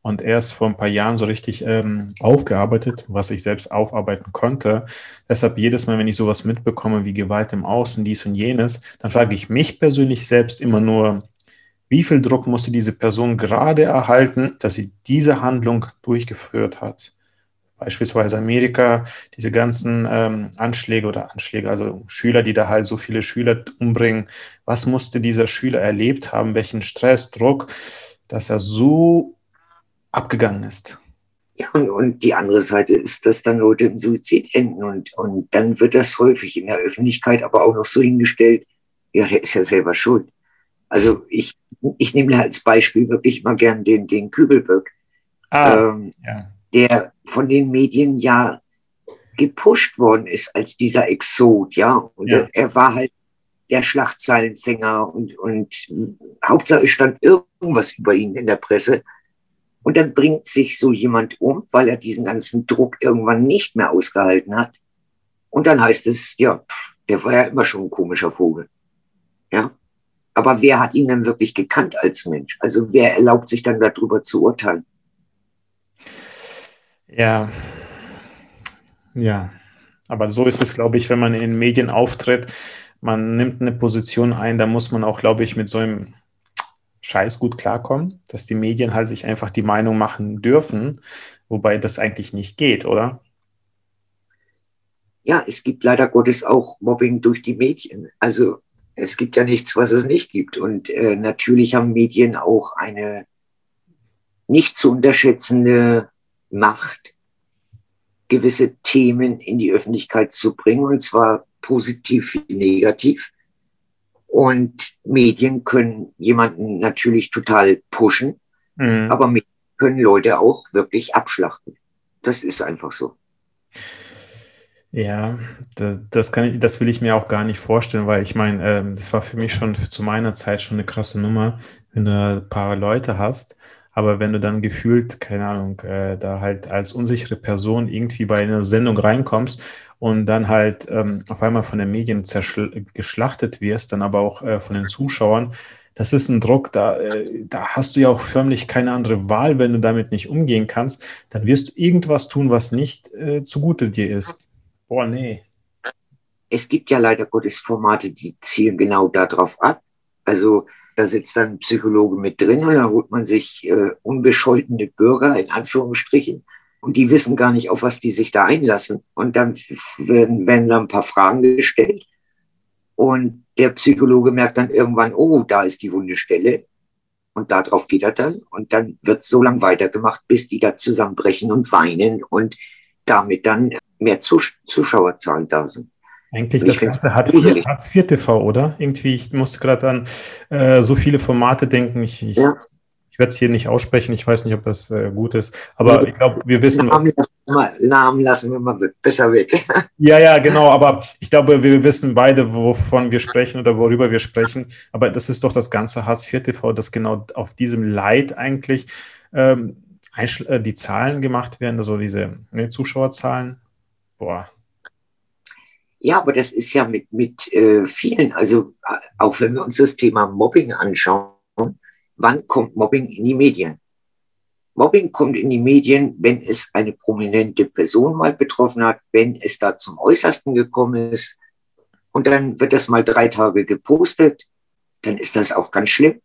und erst vor ein paar Jahren so richtig ähm, aufgearbeitet, was ich selbst aufarbeiten konnte. Deshalb jedes Mal, wenn ich sowas mitbekomme wie Gewalt im Außen, dies und jenes, dann frage ich mich persönlich selbst immer nur, wie viel Druck musste diese Person gerade erhalten, dass sie diese Handlung durchgeführt hat? Beispielsweise Amerika, diese ganzen ähm, Anschläge oder Anschläge, also Schüler, die da halt so viele Schüler umbringen. Was musste dieser Schüler erlebt haben? Welchen Stress, Druck, dass er so abgegangen ist. Ja, und, und die andere Seite ist, dass dann Leute im Suizid enden und, und dann wird das häufig in der Öffentlichkeit aber auch noch so hingestellt, ja, der ist ja selber schuld. Also ich, ich nehme als Beispiel wirklich mal gern den, den Kübelböck, ah, ähm, ja. der von den Medien ja gepusht worden ist als dieser Exot, ja. Und ja. Er, er, war halt der Schlagzeilenfänger und, und Hauptsache stand irgendwas über ihn in der Presse. Und dann bringt sich so jemand um, weil er diesen ganzen Druck irgendwann nicht mehr ausgehalten hat. Und dann heißt es, ja, der war ja immer schon ein komischer Vogel. Ja. Aber wer hat ihn denn wirklich gekannt als Mensch? Also wer erlaubt sich dann darüber zu urteilen? Ja. Ja. Aber so ist es, glaube ich, wenn man in den Medien auftritt. Man nimmt eine Position ein, da muss man auch, glaube ich, mit so einem Scheiß gut klarkommen, dass die Medien halt sich einfach die Meinung machen dürfen, wobei das eigentlich nicht geht, oder? Ja, es gibt leider Gottes auch Mobbing durch die Medien. Also es gibt ja nichts, was es nicht gibt. Und äh, natürlich haben Medien auch eine nicht zu unterschätzende Macht, gewisse Themen in die Öffentlichkeit zu bringen, und zwar positiv wie negativ. Und Medien können jemanden natürlich total pushen, mhm. aber Medien können Leute auch wirklich abschlachten. Das ist einfach so. Ja, das, das, kann ich, das will ich mir auch gar nicht vorstellen, weil ich meine, ähm, das war für mich schon zu meiner Zeit schon eine krasse Nummer, wenn du ein paar Leute hast, aber wenn du dann gefühlt, keine Ahnung, äh, da halt als unsichere Person irgendwie bei einer Sendung reinkommst und dann halt ähm, auf einmal von den Medien geschlachtet wirst, dann aber auch äh, von den Zuschauern, das ist ein Druck, da, äh, da hast du ja auch förmlich keine andere Wahl, wenn du damit nicht umgehen kannst, dann wirst du irgendwas tun, was nicht äh, zugute dir ist. Boah, nee. Es gibt ja leider Gottes Formate, die zielen genau darauf ab. Also da sitzt dann ein Psychologe mit drin und da holt man sich äh, unbescholtene Bürger in Anführungsstrichen und die wissen gar nicht, auf was die sich da einlassen. Und dann werden, werden da ein paar Fragen gestellt. Und der Psychologe merkt dann irgendwann, oh, da ist die wunde Stelle. Und darauf geht er dann. Und dann wird so lange weitergemacht, bis die da zusammenbrechen und weinen und damit dann mehr Zus Zuschauerzahlen da sind. Eigentlich das Ganze hat Hartz IV TV, oder? Irgendwie, ich musste gerade an äh, so viele Formate denken. Ich, ich, ja. ich werde es hier nicht aussprechen, ich weiß nicht, ob das äh, gut ist, aber ich glaube, wir wissen. Namen wir mal, Namen lassen wir mal besser weg. ja, ja, genau, aber ich glaube, wir wissen beide, wovon wir sprechen oder worüber wir sprechen. Aber das ist doch das ganze Hartz IV TV, das genau auf diesem Leid eigentlich ähm, äh, die Zahlen gemacht werden, also diese ne, Zuschauerzahlen. Boah, ja, aber das ist ja mit, mit äh, vielen, also äh, auch wenn wir uns das Thema Mobbing anschauen, wann kommt Mobbing in die Medien? Mobbing kommt in die Medien, wenn es eine prominente Person mal betroffen hat, wenn es da zum Äußersten gekommen ist. Und dann wird das mal drei Tage gepostet, dann ist das auch ganz schlimm.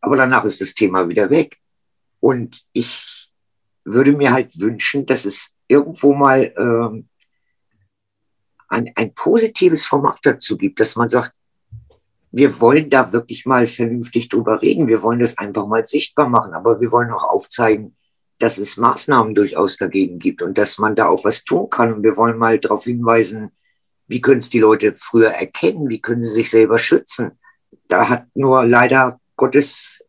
Aber danach ist das Thema wieder weg. Und ich würde mir halt wünschen, dass es irgendwo mal ähm, ein, ein positives Format dazu gibt, dass man sagt, wir wollen da wirklich mal vernünftig drüber reden. Wir wollen das einfach mal sichtbar machen, aber wir wollen auch aufzeigen, dass es Maßnahmen durchaus dagegen gibt und dass man da auch was tun kann. Und wir wollen mal darauf hinweisen, wie können es die Leute früher erkennen, wie können sie sich selber schützen. Da hat nur leider Gottes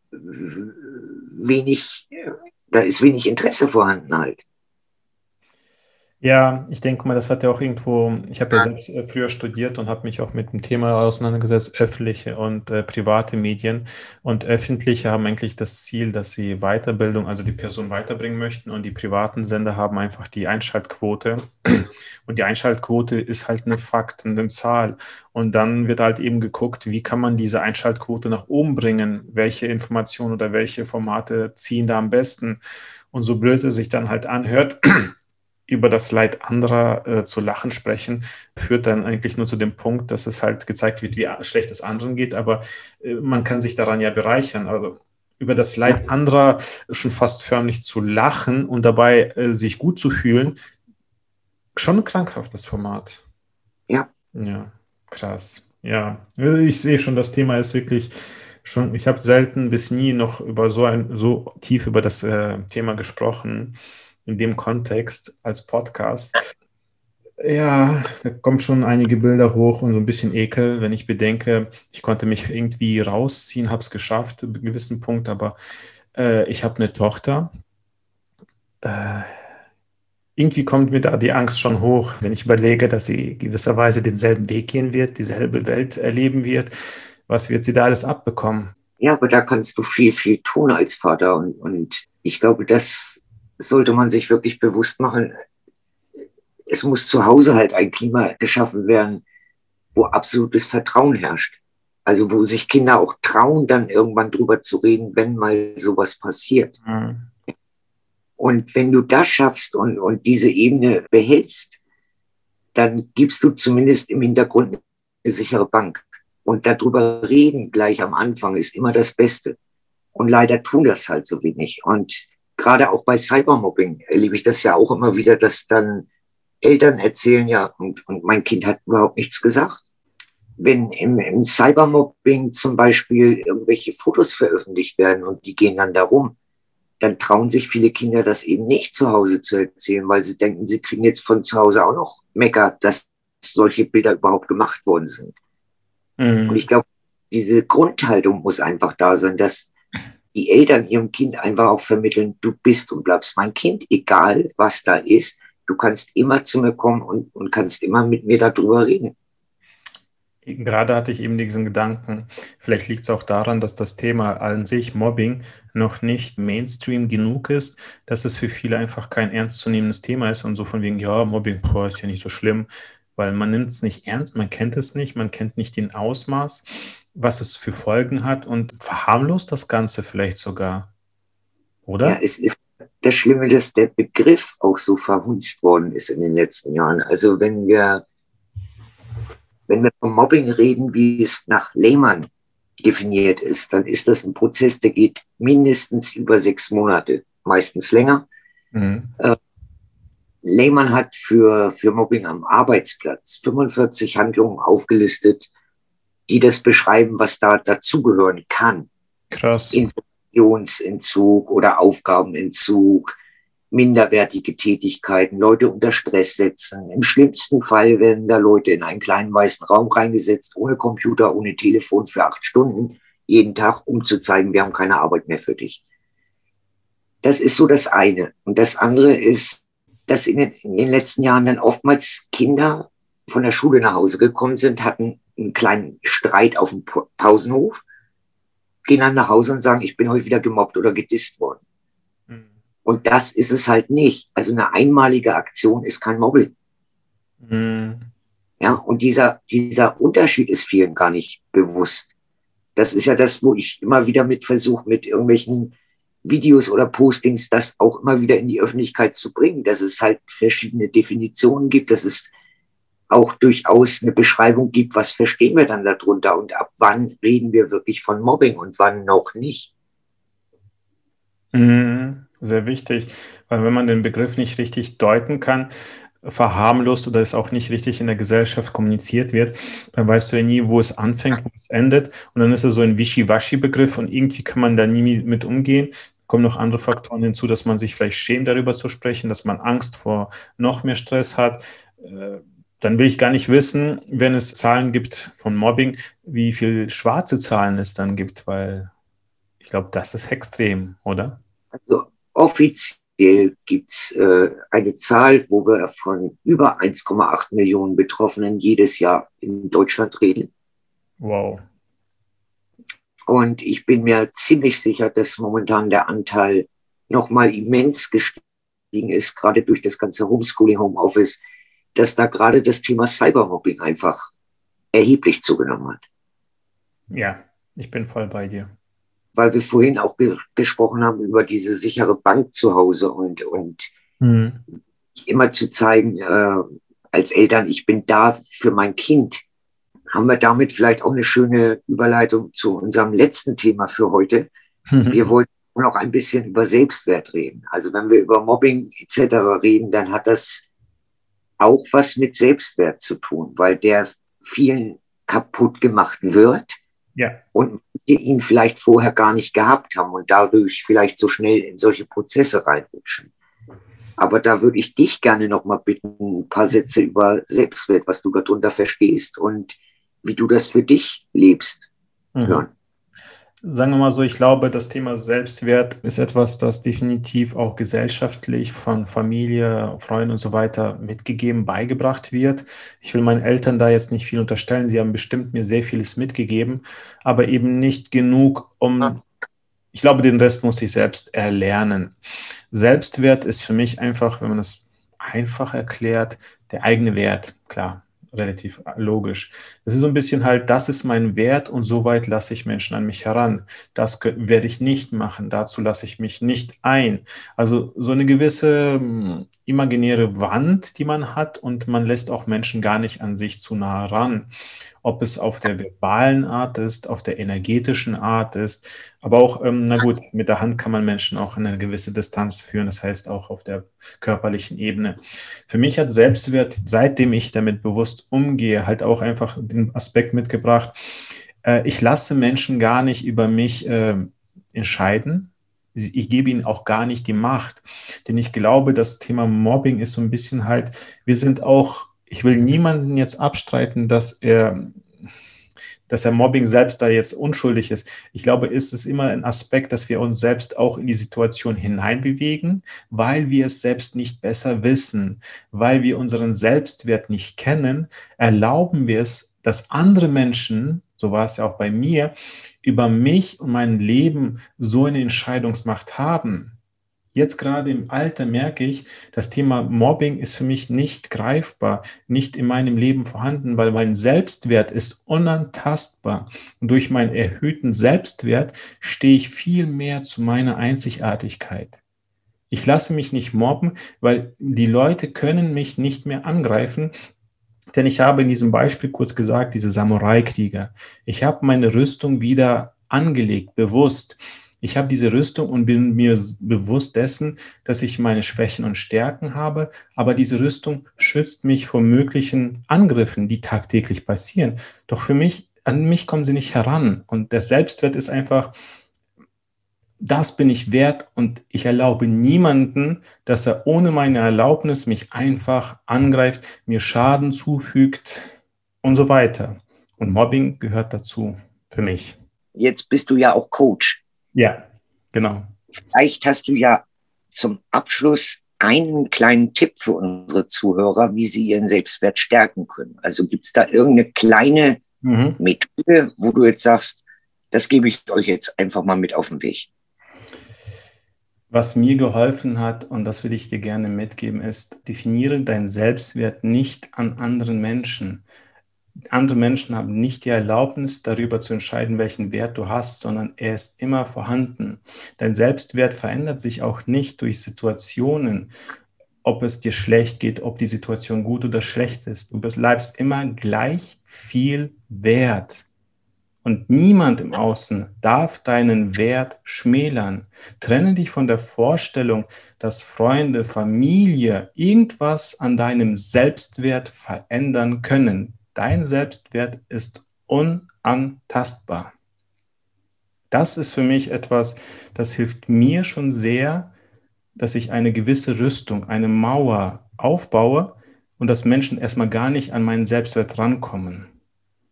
wenig, da ist wenig Interesse vorhanden halt. Ja, ich denke mal, das hat ja auch irgendwo, ich habe ja selbst äh, früher studiert und habe mich auch mit dem Thema auseinandergesetzt, öffentliche und äh, private Medien. Und öffentliche haben eigentlich das Ziel, dass sie Weiterbildung, also die Person weiterbringen möchten und die privaten Sender haben einfach die Einschaltquote. Und die Einschaltquote ist halt eine Fakt, eine Zahl. Und dann wird halt eben geguckt, wie kann man diese Einschaltquote nach oben bringen? Welche Informationen oder welche Formate ziehen da am besten? Und so blöd es sich dann halt anhört, über das Leid anderer äh, zu lachen sprechen, führt dann eigentlich nur zu dem Punkt, dass es halt gezeigt wird, wie schlecht es anderen geht, aber äh, man kann sich daran ja bereichern. Also über das Leid anderer schon fast förmlich zu lachen und dabei äh, sich gut zu fühlen, schon ein krankhaftes Format. Ja. Ja, krass. Ja, ich sehe schon, das Thema ist wirklich schon, ich habe selten bis nie noch über so ein, so tief über das äh, Thema gesprochen in dem Kontext als Podcast. Ja, da kommen schon einige Bilder hoch und so ein bisschen Ekel, wenn ich bedenke, ich konnte mich irgendwie rausziehen, habe es geschafft, einen gewissen Punkt, aber äh, ich habe eine Tochter. Äh, irgendwie kommt mir da die Angst schon hoch, wenn ich überlege, dass sie gewisserweise denselben Weg gehen wird, dieselbe Welt erleben wird. Was wird sie da alles abbekommen? Ja, aber da kannst du viel, viel tun als Vater. Und, und ich glaube, das sollte man sich wirklich bewusst machen, es muss zu Hause halt ein Klima geschaffen werden, wo absolutes Vertrauen herrscht. Also wo sich Kinder auch trauen, dann irgendwann drüber zu reden, wenn mal sowas passiert. Mhm. Und wenn du das schaffst und, und diese Ebene behältst, dann gibst du zumindest im Hintergrund eine sichere Bank. Und darüber reden gleich am Anfang ist immer das Beste. Und leider tun das halt so wenig. Und gerade auch bei Cybermobbing erlebe ich das ja auch immer wieder, dass dann Eltern erzählen, ja, und, und mein Kind hat überhaupt nichts gesagt. Wenn im, im Cybermobbing zum Beispiel irgendwelche Fotos veröffentlicht werden und die gehen dann darum, dann trauen sich viele Kinder das eben nicht zu Hause zu erzählen, weil sie denken, sie kriegen jetzt von zu Hause auch noch Mecker, dass solche Bilder überhaupt gemacht worden sind. Mhm. Und ich glaube, diese Grundhaltung muss einfach da sein, dass die Eltern ihrem Kind einfach auch vermitteln, du bist und bleibst mein Kind, egal was da ist. Du kannst immer zu mir kommen und, und kannst immer mit mir darüber reden. Gerade hatte ich eben diesen Gedanken, vielleicht liegt es auch daran, dass das Thema an sich Mobbing noch nicht Mainstream genug ist, dass es für viele einfach kein ernstzunehmendes Thema ist und so von wegen, ja, Mobbing, boah, ist ja nicht so schlimm, weil man nimmt es nicht ernst, man kennt es nicht, man kennt nicht den Ausmaß was es für Folgen hat und verharmlost das Ganze vielleicht sogar. Oder? Ja, es ist das Schlimme, dass der Begriff auch so verhunzt worden ist in den letzten Jahren. Also wenn wir, wenn wir vom Mobbing reden, wie es nach Lehmann definiert ist, dann ist das ein Prozess, der geht mindestens über sechs Monate, meistens länger. Mhm. Äh, Lehmann hat für, für Mobbing am Arbeitsplatz 45 Handlungen aufgelistet, die das beschreiben, was da dazugehören kann. Krass. Informationsentzug oder Aufgabenentzug, minderwertige Tätigkeiten, Leute unter Stress setzen. Im schlimmsten Fall werden da Leute in einen kleinen weißen Raum reingesetzt, ohne Computer, ohne Telefon für acht Stunden jeden Tag, um zu zeigen, wir haben keine Arbeit mehr für dich. Das ist so das eine. Und das andere ist, dass in den, in den letzten Jahren dann oftmals Kinder von der Schule nach Hause gekommen sind, hatten einen kleinen Streit auf dem Pausenhof, gehen dann nach Hause und sagen, ich bin heute wieder gemobbt oder gedisst worden. Mhm. Und das ist es halt nicht. Also eine einmalige Aktion ist kein Mobbing. Mhm. Ja, und dieser, dieser Unterschied ist vielen gar nicht bewusst. Das ist ja das, wo ich immer wieder mit versuche, mit irgendwelchen Videos oder Postings das auch immer wieder in die Öffentlichkeit zu bringen, dass es halt verschiedene Definitionen gibt, dass es auch durchaus eine Beschreibung gibt, was verstehen wir dann darunter und ab wann reden wir wirklich von Mobbing und wann noch nicht. Mhm, sehr wichtig, weil wenn man den Begriff nicht richtig deuten kann, verharmlost oder es auch nicht richtig in der Gesellschaft kommuniziert wird, dann weißt du ja nie, wo es anfängt, wo es endet. Und dann ist es so ein Wischiwaschi-Begriff und irgendwie kann man da nie mit umgehen. Kommen noch andere Faktoren hinzu, dass man sich vielleicht schämt, darüber zu sprechen, dass man Angst vor noch mehr Stress hat. Dann will ich gar nicht wissen, wenn es Zahlen gibt von Mobbing, wie viel schwarze Zahlen es dann gibt, weil ich glaube, das ist extrem, oder? Also offiziell offiziell gibt es äh, eine Zahl, wo wir von über 1,8 Millionen Betroffenen jedes Jahr in Deutschland reden. Wow. Und ich bin mir ziemlich sicher, dass momentan der Anteil nochmal immens gestiegen ist, gerade durch das ganze Homeschooling, Homeoffice, dass da gerade das Thema Cybermobbing einfach erheblich zugenommen hat. Ja, ich bin voll bei dir weil wir vorhin auch ge gesprochen haben über diese sichere Bank zu Hause und, und mhm. immer zu zeigen, äh, als Eltern, ich bin da für mein Kind. Haben wir damit vielleicht auch eine schöne Überleitung zu unserem letzten Thema für heute. Mhm. Wir wollten noch ein bisschen über Selbstwert reden. Also wenn wir über Mobbing etc. reden, dann hat das auch was mit Selbstwert zu tun, weil der vielen kaputt gemacht wird ja. Und die ihn vielleicht vorher gar nicht gehabt haben und dadurch vielleicht so schnell in solche Prozesse reinrutschen. Aber da würde ich dich gerne noch mal bitten, ein paar Sätze über Selbstwert, was du darunter verstehst und wie du das für dich lebst, mhm. hören sagen wir mal so, ich glaube, das Thema Selbstwert ist etwas, das definitiv auch gesellschaftlich von Familie, Freunden und so weiter mitgegeben, beigebracht wird. Ich will meinen Eltern da jetzt nicht viel unterstellen. Sie haben bestimmt mir sehr vieles mitgegeben, aber eben nicht genug, um, ich glaube, den Rest muss ich selbst erlernen. Selbstwert ist für mich einfach, wenn man das einfach erklärt, der eigene Wert. Klar, relativ logisch. Es ist so ein bisschen halt, das ist mein Wert und so weit lasse ich Menschen an mich heran. Das werde ich nicht machen, dazu lasse ich mich nicht ein. Also so eine gewisse hm, imaginäre Wand, die man hat und man lässt auch Menschen gar nicht an sich zu nah ran ob es auf der verbalen Art ist, auf der energetischen Art ist, aber auch, ähm, na gut, mit der Hand kann man Menschen auch in eine gewisse Distanz führen, das heißt auch auf der körperlichen Ebene. Für mich hat Selbstwert, seitdem ich damit bewusst umgehe, halt auch einfach den Aspekt mitgebracht, äh, ich lasse Menschen gar nicht über mich äh, entscheiden, ich gebe ihnen auch gar nicht die Macht. Denn ich glaube, das Thema Mobbing ist so ein bisschen halt, wir sind auch ich will niemanden jetzt abstreiten, dass er, dass er Mobbing selbst da jetzt unschuldig ist. Ich glaube, ist es immer ein Aspekt, dass wir uns selbst auch in die Situation hineinbewegen, weil wir es selbst nicht besser wissen, weil wir unseren Selbstwert nicht kennen, erlauben wir es, dass andere Menschen, so war es ja auch bei mir, über mich und mein Leben so eine Entscheidungsmacht haben. Jetzt gerade im Alter merke ich, das Thema Mobbing ist für mich nicht greifbar, nicht in meinem Leben vorhanden, weil mein Selbstwert ist unantastbar. Und durch meinen erhöhten Selbstwert stehe ich viel mehr zu meiner Einzigartigkeit. Ich lasse mich nicht mobben, weil die Leute können mich nicht mehr angreifen, denn ich habe in diesem Beispiel kurz gesagt, diese Samurai-Krieger. Ich habe meine Rüstung wieder angelegt, bewusst. Ich habe diese Rüstung und bin mir bewusst dessen, dass ich meine Schwächen und Stärken habe, aber diese Rüstung schützt mich vor möglichen Angriffen, die tagtäglich passieren. Doch für mich, an mich kommen sie nicht heran. Und der Selbstwert ist einfach, das bin ich wert und ich erlaube niemanden, dass er ohne meine Erlaubnis mich einfach angreift, mir Schaden zufügt und so weiter. Und Mobbing gehört dazu für mich. Jetzt bist du ja auch Coach. Ja, genau. Vielleicht hast du ja zum Abschluss einen kleinen Tipp für unsere Zuhörer, wie sie ihren Selbstwert stärken können. Also gibt es da irgendeine kleine mhm. Methode, wo du jetzt sagst, das gebe ich euch jetzt einfach mal mit auf den Weg. Was mir geholfen hat, und das würde ich dir gerne mitgeben, ist, definiere deinen Selbstwert nicht an anderen Menschen. Andere Menschen haben nicht die Erlaubnis, darüber zu entscheiden, welchen Wert du hast, sondern er ist immer vorhanden. Dein Selbstwert verändert sich auch nicht durch Situationen, ob es dir schlecht geht, ob die Situation gut oder schlecht ist. Du bleibst immer gleich viel wert. Und niemand im Außen darf deinen Wert schmälern. Trenne dich von der Vorstellung, dass Freunde, Familie irgendwas an deinem Selbstwert verändern können. Dein Selbstwert ist unantastbar. Das ist für mich etwas, das hilft mir schon sehr, dass ich eine gewisse Rüstung, eine Mauer aufbaue und dass Menschen erstmal gar nicht an meinen Selbstwert rankommen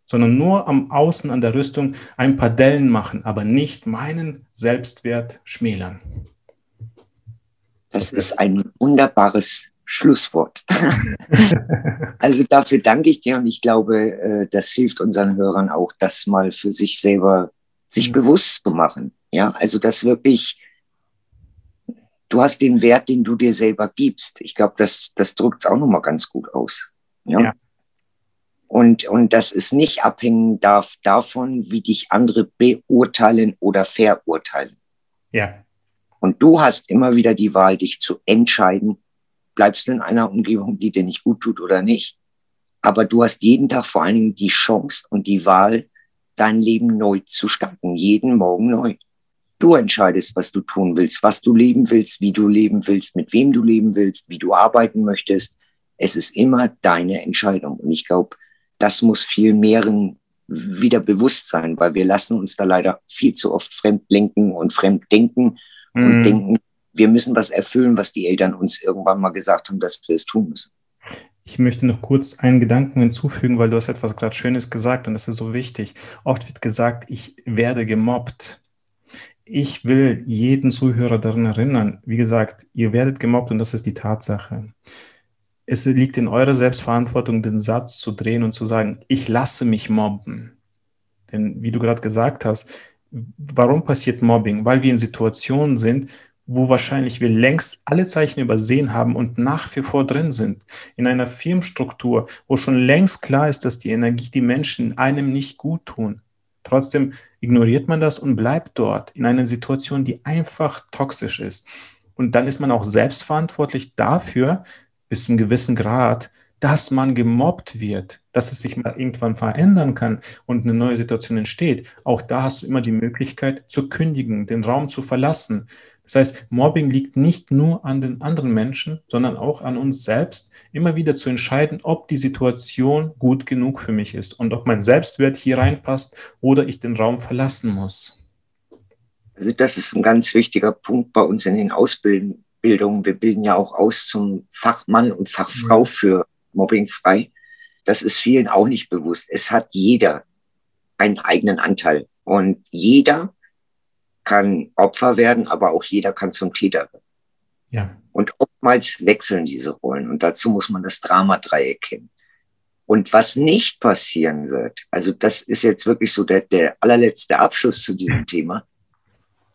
sondern nur am Außen an der Rüstung ein paar Dellen machen, aber nicht meinen Selbstwert schmälern. Das ist ein wunderbares Schlusswort. also dafür danke ich dir und ich glaube, äh, das hilft unseren Hörern auch, das mal für sich selber sich mhm. bewusst zu machen. Ja, also das wirklich, du hast den Wert, den du dir selber gibst. Ich glaube, das, das drückt es auch nochmal ganz gut aus. ja. ja. Und, und das ist nicht abhängen darf davon, wie dich andere beurteilen oder verurteilen. Ja. Und du hast immer wieder die Wahl, dich zu entscheiden, bleibst du in einer Umgebung, die dir nicht gut tut oder nicht. Aber du hast jeden Tag vor allen Dingen die Chance und die Wahl, dein Leben neu zu starten, jeden Morgen neu. Du entscheidest, was du tun willst, was du leben willst, wie du leben willst, mit wem du leben willst, wie du arbeiten möchtest. Es ist immer deine Entscheidung. Und ich glaube, das muss viel mehreren wieder bewusst sein, weil wir lassen uns da leider viel zu oft fremd lenken und fremd denken mhm. und denken, wir müssen was erfüllen, was die Eltern uns irgendwann mal gesagt haben, dass wir es tun müssen. Ich möchte noch kurz einen Gedanken hinzufügen, weil du hast etwas gerade Schönes gesagt und das ist so wichtig. Oft wird gesagt, ich werde gemobbt. Ich will jeden Zuhörer daran erinnern, wie gesagt, ihr werdet gemobbt und das ist die Tatsache es liegt in eurer Selbstverantwortung, den Satz zu drehen und zu sagen, ich lasse mich mobben. Denn wie du gerade gesagt hast, warum passiert Mobbing? Weil wir in Situationen sind, wo wahrscheinlich wir längst alle Zeichen übersehen haben und nach wie vor drin sind. In einer Firmenstruktur, wo schon längst klar ist, dass die Energie die Menschen einem nicht gut tun. Trotzdem ignoriert man das und bleibt dort in einer Situation, die einfach toxisch ist. Und dann ist man auch selbstverantwortlich dafür, bis zu einem gewissen Grad, dass man gemobbt wird, dass es sich mal irgendwann verändern kann und eine neue Situation entsteht. Auch da hast du immer die Möglichkeit zu kündigen, den Raum zu verlassen. Das heißt, Mobbing liegt nicht nur an den anderen Menschen, sondern auch an uns selbst, immer wieder zu entscheiden, ob die Situation gut genug für mich ist und ob mein Selbstwert hier reinpasst oder ich den Raum verlassen muss. Also das ist ein ganz wichtiger Punkt bei uns in den Ausbildungen Bildung. Wir bilden ja auch aus zum Fachmann und Fachfrau für Mobbingfrei. Das ist vielen auch nicht bewusst. Es hat jeder einen eigenen Anteil und jeder kann Opfer werden, aber auch jeder kann zum Täter werden. Ja. Und oftmals wechseln diese Rollen und dazu muss man das Dramadreieck kennen. Und was nicht passieren wird, also das ist jetzt wirklich so der, der allerletzte Abschluss zu diesem Thema,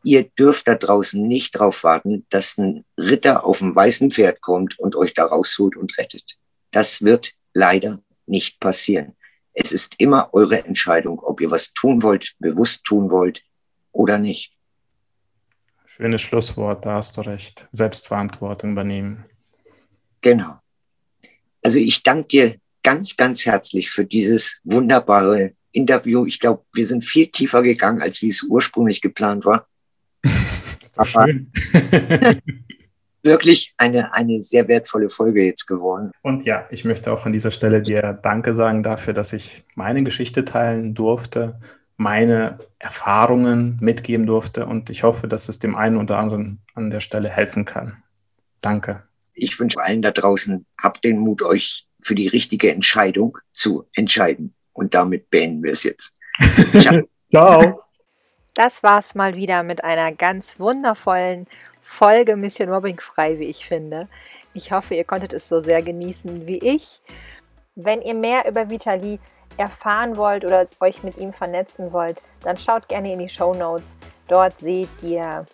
ihr dürft da draußen nicht drauf warten, dass ein Ritter auf dem weißen Pferd kommt und euch da rausholt und rettet. Das wird leider nicht passieren. Es ist immer eure Entscheidung, ob ihr was tun wollt, bewusst tun wollt oder nicht. Schönes Schlusswort, da hast du recht. Selbstverantwortung übernehmen. Genau. Also ich danke dir ganz, ganz herzlich für dieses wunderbare Interview. Ich glaube, wir sind viel tiefer gegangen, als wie es ursprünglich geplant war. schön. wirklich eine, eine sehr wertvolle Folge jetzt geworden. Und ja, ich möchte auch an dieser Stelle dir Danke sagen dafür, dass ich meine Geschichte teilen durfte, meine Erfahrungen mitgeben durfte und ich hoffe, dass es dem einen oder anderen an der Stelle helfen kann. Danke. Ich wünsche allen da draußen, habt den Mut, euch für die richtige Entscheidung zu entscheiden. Und damit beenden wir es jetzt. Ciao. Ciao. Das war's mal wieder mit einer ganz wundervollen Folge Mission Mobbing frei, wie ich finde. Ich hoffe, ihr konntet es so sehr genießen wie ich. Wenn ihr mehr über Vitali erfahren wollt oder euch mit ihm vernetzen wollt, dann schaut gerne in die Show Notes. Dort seht ihr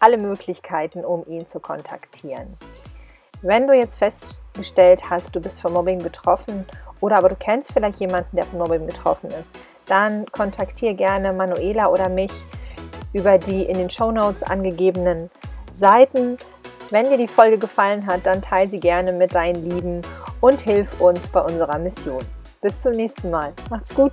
alle Möglichkeiten, um ihn zu kontaktieren. Wenn du jetzt festgestellt hast, du bist von Mobbing betroffen oder aber du kennst vielleicht jemanden, der von Mobbing betroffen ist, dann kontaktiere gerne Manuela oder mich über die in den Show Notes angegebenen Seiten. Wenn dir die Folge gefallen hat, dann teile sie gerne mit deinen Lieben und hilf uns bei unserer Mission. Bis zum nächsten Mal. Macht's gut.